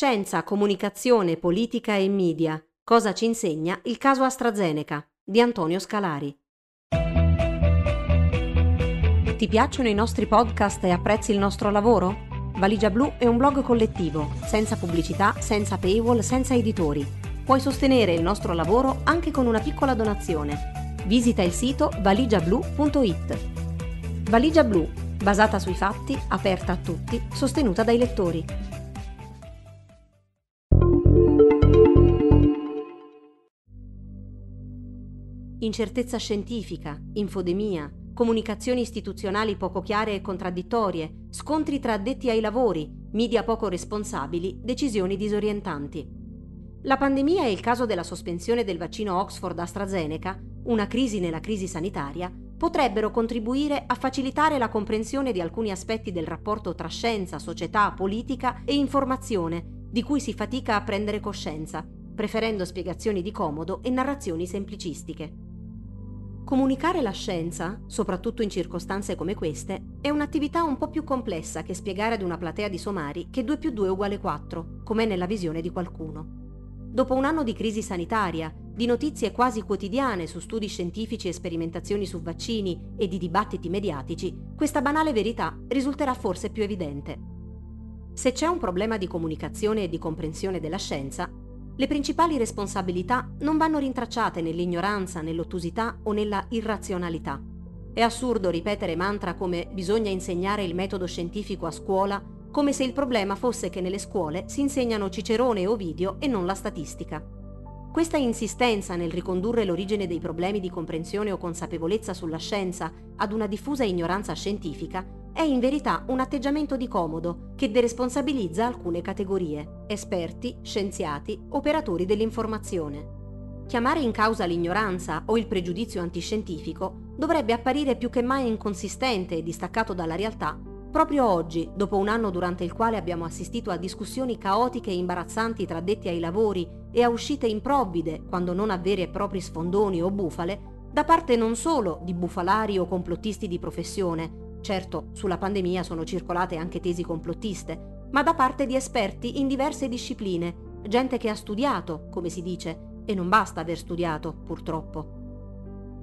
Scienza, comunicazione, politica e media. Cosa ci insegna il caso AstraZeneca di Antonio Scalari. Ti piacciono i nostri podcast e apprezzi il nostro lavoro? Valigia Blu è un blog collettivo, senza pubblicità, senza paywall, senza editori. Puoi sostenere il nostro lavoro anche con una piccola donazione. Visita il sito valigiablu.it. Valigia Blu, basata sui fatti, aperta a tutti, sostenuta dai lettori. Incertezza scientifica, infodemia, comunicazioni istituzionali poco chiare e contraddittorie, scontri tra addetti ai lavori, media poco responsabili, decisioni disorientanti. La pandemia e il caso della sospensione del vaccino Oxford AstraZeneca, una crisi nella crisi sanitaria, potrebbero contribuire a facilitare la comprensione di alcuni aspetti del rapporto tra scienza, società, politica e informazione, di cui si fatica a prendere coscienza, preferendo spiegazioni di comodo e narrazioni semplicistiche. Comunicare la scienza, soprattutto in circostanze come queste, è un'attività un po' più complessa che spiegare ad una platea di somari che 2 più 2 uguale 4, com'è nella visione di qualcuno. Dopo un anno di crisi sanitaria, di notizie quasi quotidiane su studi scientifici e sperimentazioni su vaccini e di dibattiti mediatici, questa banale verità risulterà forse più evidente. Se c'è un problema di comunicazione e di comprensione della scienza, le principali responsabilità non vanno rintracciate nell'ignoranza, nell'ottusità o nella irrazionalità. È assurdo ripetere mantra come bisogna insegnare il metodo scientifico a scuola, come se il problema fosse che nelle scuole si insegnano Cicerone e Ovidio e non la statistica. Questa insistenza nel ricondurre l'origine dei problemi di comprensione o consapevolezza sulla scienza ad una diffusa ignoranza scientifica è in verità un atteggiamento di comodo che deresponsabilizza alcune categorie, esperti, scienziati, operatori dell'informazione. Chiamare in causa l'ignoranza o il pregiudizio antiscientifico dovrebbe apparire più che mai inconsistente e distaccato dalla realtà proprio oggi, dopo un anno durante il quale abbiamo assistito a discussioni caotiche e imbarazzanti tra addetti ai lavori e a uscite improvvide, quando non a veri e propri sfondoni o bufale, da parte non solo di bufalari o complottisti di professione, Certo, sulla pandemia sono circolate anche tesi complottiste, ma da parte di esperti in diverse discipline, gente che ha studiato, come si dice, e non basta aver studiato, purtroppo.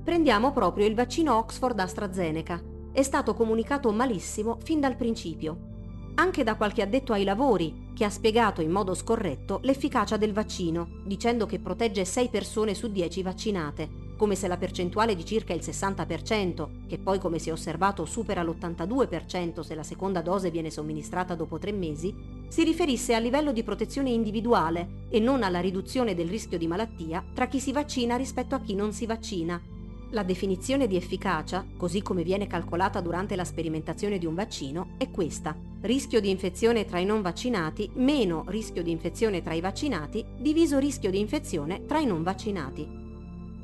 Prendiamo proprio il vaccino Oxford AstraZeneca. È stato comunicato malissimo fin dal principio. Anche da qualche addetto ai lavori, che ha spiegato in modo scorretto l'efficacia del vaccino, dicendo che protegge 6 persone su 10 vaccinate, come se la percentuale di circa il 60%, che poi come si è osservato supera l'82% se la seconda dose viene somministrata dopo tre mesi, si riferisse al livello di protezione individuale e non alla riduzione del rischio di malattia tra chi si vaccina rispetto a chi non si vaccina. La definizione di efficacia, così come viene calcolata durante la sperimentazione di un vaccino, è questa. Rischio di infezione tra i non vaccinati meno rischio di infezione tra i vaccinati diviso rischio di infezione tra i non vaccinati.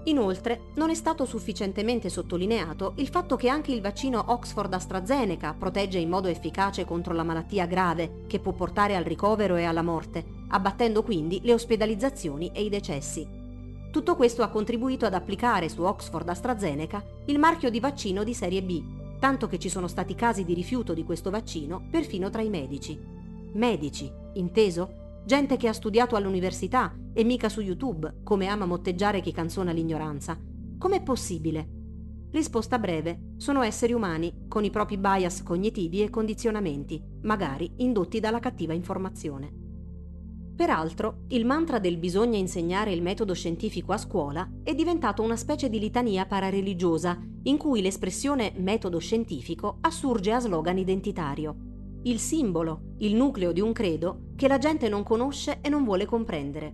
Inoltre, non è stato sufficientemente sottolineato il fatto che anche il vaccino Oxford AstraZeneca protegge in modo efficace contro la malattia grave che può portare al ricovero e alla morte, abbattendo quindi le ospedalizzazioni e i decessi. Tutto questo ha contribuito ad applicare su Oxford AstraZeneca il marchio di vaccino di serie B, tanto che ci sono stati casi di rifiuto di questo vaccino perfino tra i medici. Medici, inteso? Gente che ha studiato all'università e mica su YouTube, come ama motteggiare chi canzona l'ignoranza. Com'è possibile? Risposta breve, sono esseri umani con i propri bias cognitivi e condizionamenti, magari indotti dalla cattiva informazione. Peraltro, il mantra del bisogna insegnare il metodo scientifico a scuola è diventato una specie di litania parareligiosa in cui l'espressione metodo scientifico assurge a slogan identitario il simbolo, il nucleo di un credo che la gente non conosce e non vuole comprendere.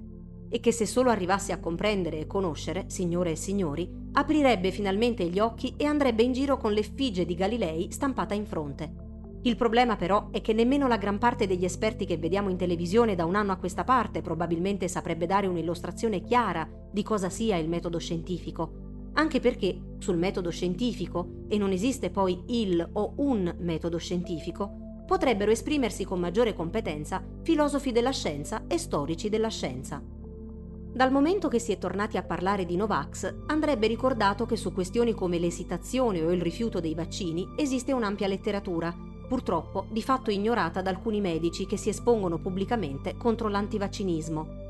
E che se solo arrivasse a comprendere e conoscere, signore e signori, aprirebbe finalmente gli occhi e andrebbe in giro con l'effigie di Galilei stampata in fronte. Il problema però è che nemmeno la gran parte degli esperti che vediamo in televisione da un anno a questa parte probabilmente saprebbe dare un'illustrazione chiara di cosa sia il metodo scientifico, anche perché sul metodo scientifico, e non esiste poi il o un metodo scientifico, potrebbero esprimersi con maggiore competenza filosofi della scienza e storici della scienza. Dal momento che si è tornati a parlare di Novax, andrebbe ricordato che su questioni come l'esitazione o il rifiuto dei vaccini esiste un'ampia letteratura, purtroppo di fatto ignorata da alcuni medici che si espongono pubblicamente contro l'antivaccinismo.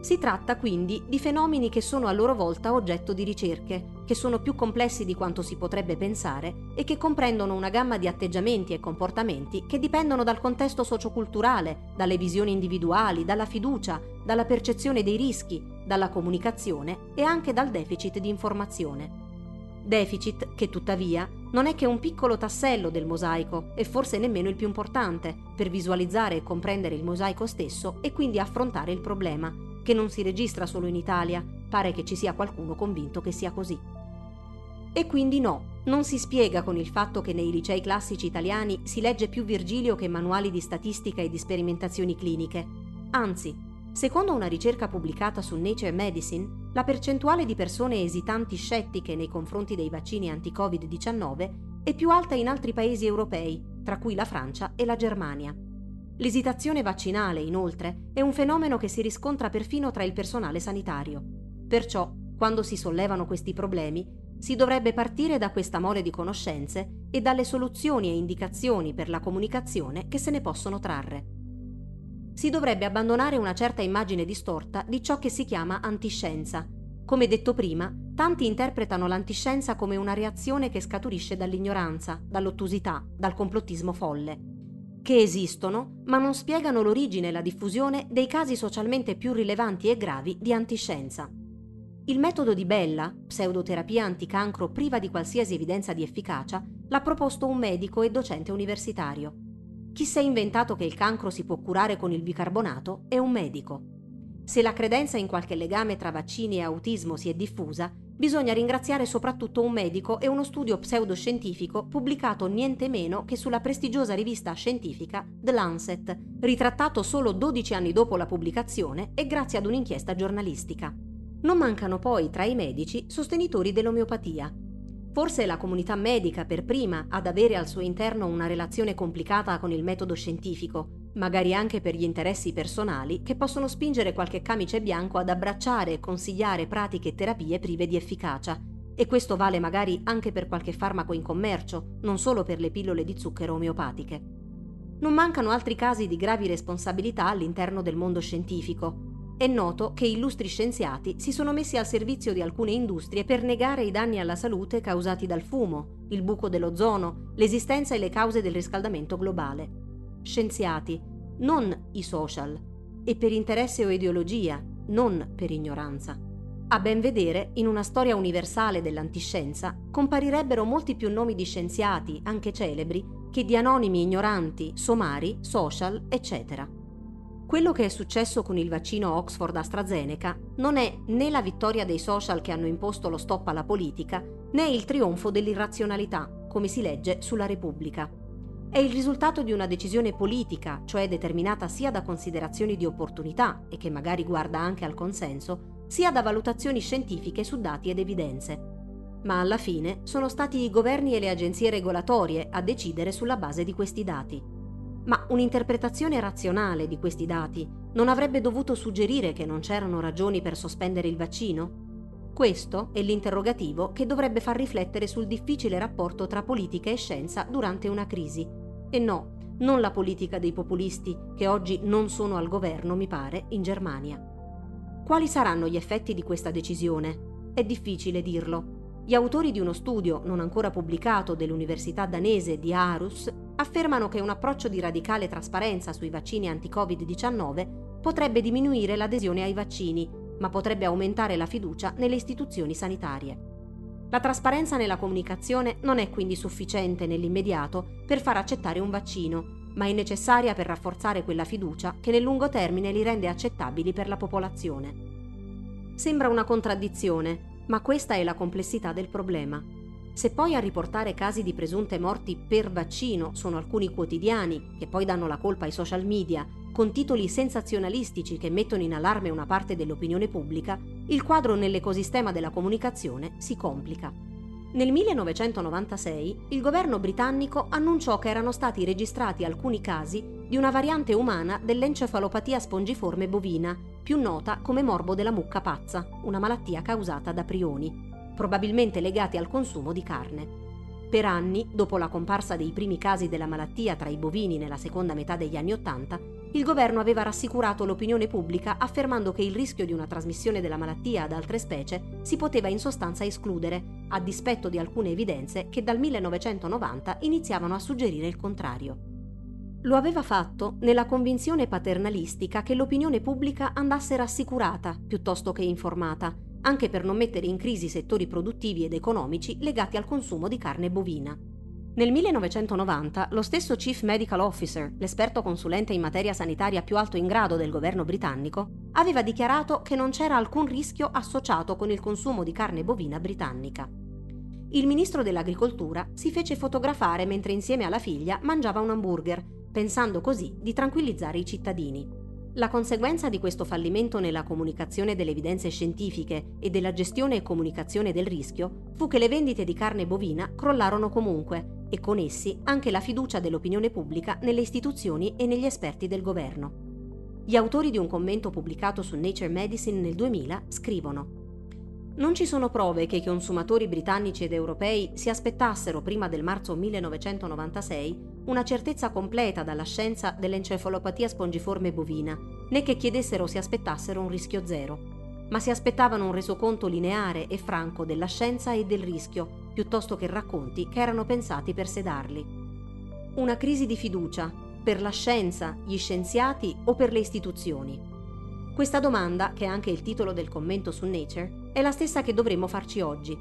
Si tratta quindi di fenomeni che sono a loro volta oggetto di ricerche, che sono più complessi di quanto si potrebbe pensare e che comprendono una gamma di atteggiamenti e comportamenti che dipendono dal contesto socioculturale, dalle visioni individuali, dalla fiducia, dalla percezione dei rischi, dalla comunicazione e anche dal deficit di informazione. Deficit che tuttavia non è che un piccolo tassello del mosaico e forse nemmeno il più importante per visualizzare e comprendere il mosaico stesso e quindi affrontare il problema, che non si registra solo in Italia, pare che ci sia qualcuno convinto che sia così. E quindi no, non si spiega con il fatto che nei licei classici italiani si legge più Virgilio che manuali di statistica e di sperimentazioni cliniche. Anzi, secondo una ricerca pubblicata su Nature Medicine, la percentuale di persone esitanti scettiche nei confronti dei vaccini anti-Covid-19 è più alta in altri paesi europei, tra cui la Francia e la Germania. L'esitazione vaccinale, inoltre, è un fenomeno che si riscontra perfino tra il personale sanitario. Perciò, quando si sollevano questi problemi, si dovrebbe partire da questa mole di conoscenze e dalle soluzioni e indicazioni per la comunicazione che se ne possono trarre. Si dovrebbe abbandonare una certa immagine distorta di ciò che si chiama antiscienza. Come detto prima, tanti interpretano l'antiscienza come una reazione che scaturisce dall'ignoranza, dall'ottusità, dal complottismo folle che esistono, ma non spiegano l'origine e la diffusione dei casi socialmente più rilevanti e gravi di antiscienza. Il metodo di Bella, pseudoterapia anticancro priva di qualsiasi evidenza di efficacia, l'ha proposto un medico e docente universitario. Chi si è inventato che il cancro si può curare con il bicarbonato è un medico. Se la credenza in qualche legame tra vaccini e autismo si è diffusa, bisogna ringraziare soprattutto un medico e uno studio pseudoscientifico pubblicato niente meno che sulla prestigiosa rivista scientifica The Lancet, ritrattato solo 12 anni dopo la pubblicazione e grazie ad un'inchiesta giornalistica. Non mancano poi tra i medici sostenitori dell'omeopatia. Forse è la comunità medica per prima ad avere al suo interno una relazione complicata con il metodo scientifico, magari anche per gli interessi personali che possono spingere qualche camice bianco ad abbracciare e consigliare pratiche e terapie prive di efficacia. E questo vale magari anche per qualche farmaco in commercio, non solo per le pillole di zucchero omeopatiche. Non mancano altri casi di gravi responsabilità all'interno del mondo scientifico. È noto che illustri scienziati si sono messi al servizio di alcune industrie per negare i danni alla salute causati dal fumo, il buco dell'ozono, l'esistenza e le cause del riscaldamento globale scienziati, non i social, e per interesse o ideologia, non per ignoranza. A ben vedere, in una storia universale dell'antiscienza, comparirebbero molti più nomi di scienziati, anche celebri, che di anonimi ignoranti, somari, social, eccetera. Quello che è successo con il vaccino Oxford AstraZeneca non è né la vittoria dei social che hanno imposto lo stop alla politica, né il trionfo dell'irrazionalità, come si legge sulla Repubblica è il risultato di una decisione politica, cioè determinata sia da considerazioni di opportunità e che magari guarda anche al consenso, sia da valutazioni scientifiche su dati ed evidenze. Ma alla fine sono stati i governi e le agenzie regolatorie a decidere sulla base di questi dati. Ma un'interpretazione razionale di questi dati non avrebbe dovuto suggerire che non c'erano ragioni per sospendere il vaccino? Questo è l'interrogativo che dovrebbe far riflettere sul difficile rapporto tra politica e scienza durante una crisi. E no, non la politica dei populisti, che oggi non sono al governo, mi pare, in Germania. Quali saranno gli effetti di questa decisione? È difficile dirlo. Gli autori di uno studio non ancora pubblicato dell'Università danese di Aarhus affermano che un approccio di radicale trasparenza sui vaccini anti-Covid-19 potrebbe diminuire l'adesione ai vaccini ma potrebbe aumentare la fiducia nelle istituzioni sanitarie. La trasparenza nella comunicazione non è quindi sufficiente nell'immediato per far accettare un vaccino, ma è necessaria per rafforzare quella fiducia che nel lungo termine li rende accettabili per la popolazione. Sembra una contraddizione, ma questa è la complessità del problema. Se poi a riportare casi di presunte morti per vaccino sono alcuni quotidiani, che poi danno la colpa ai social media con titoli sensazionalistici che mettono in allarme una parte dell'opinione pubblica, il quadro nell'ecosistema della comunicazione si complica. Nel 1996 il governo britannico annunciò che erano stati registrati alcuni casi di una variante umana dell'encefalopatia spongiforme bovina, più nota come morbo della mucca pazza, una malattia causata da prioni, probabilmente legati al consumo di carne. Per anni, dopo la comparsa dei primi casi della malattia tra i bovini nella seconda metà degli anni Ottanta, il governo aveva rassicurato l'opinione pubblica affermando che il rischio di una trasmissione della malattia ad altre specie si poteva in sostanza escludere, a dispetto di alcune evidenze che dal 1990 iniziavano a suggerire il contrario. Lo aveva fatto nella convinzione paternalistica che l'opinione pubblica andasse rassicurata piuttosto che informata, anche per non mettere in crisi settori produttivi ed economici legati al consumo di carne bovina. Nel 1990 lo stesso Chief Medical Officer, l'esperto consulente in materia sanitaria più alto in grado del governo britannico, aveva dichiarato che non c'era alcun rischio associato con il consumo di carne bovina britannica. Il ministro dell'Agricoltura si fece fotografare mentre insieme alla figlia mangiava un hamburger, pensando così di tranquillizzare i cittadini. La conseguenza di questo fallimento nella comunicazione delle evidenze scientifiche e della gestione e comunicazione del rischio fu che le vendite di carne bovina crollarono comunque e con essi anche la fiducia dell'opinione pubblica nelle istituzioni e negli esperti del governo. Gli autori di un commento pubblicato su Nature Medicine nel 2000 scrivono non ci sono prove che i consumatori britannici ed europei si aspettassero prima del marzo 1996 una certezza completa dalla scienza dell'encefalopatia spongiforme bovina, né che chiedessero o si aspettassero un rischio zero, ma si aspettavano un resoconto lineare e franco della scienza e del rischio, piuttosto che racconti che erano pensati per sedarli. Una crisi di fiducia per la scienza, gli scienziati o per le istituzioni. Questa domanda, che è anche il titolo del commento su Nature, è la stessa che dovremmo farci oggi.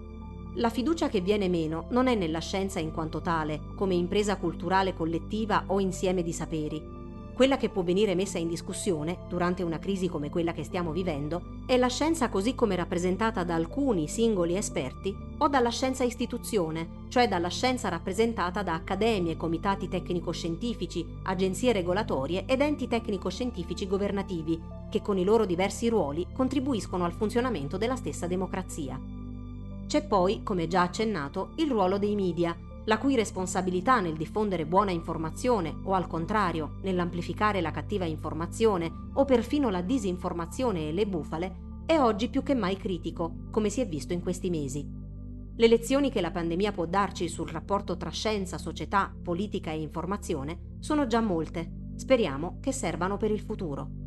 La fiducia che viene meno non è nella scienza in quanto tale, come impresa culturale collettiva o insieme di saperi, quella che può venire messa in discussione, durante una crisi come quella che stiamo vivendo, è la scienza così come rappresentata da alcuni singoli esperti o dalla scienza istituzione, cioè dalla scienza rappresentata da accademie, comitati tecnico-scientifici, agenzie regolatorie ed enti tecnico-scientifici governativi, che con i loro diversi ruoli contribuiscono al funzionamento della stessa democrazia. C'è poi, come già accennato, il ruolo dei media, la cui responsabilità nel diffondere buona informazione o al contrario nell'amplificare la cattiva informazione o perfino la disinformazione e le bufale è oggi più che mai critico, come si è visto in questi mesi. Le lezioni che la pandemia può darci sul rapporto tra scienza, società, politica e informazione sono già molte. Speriamo che servano per il futuro.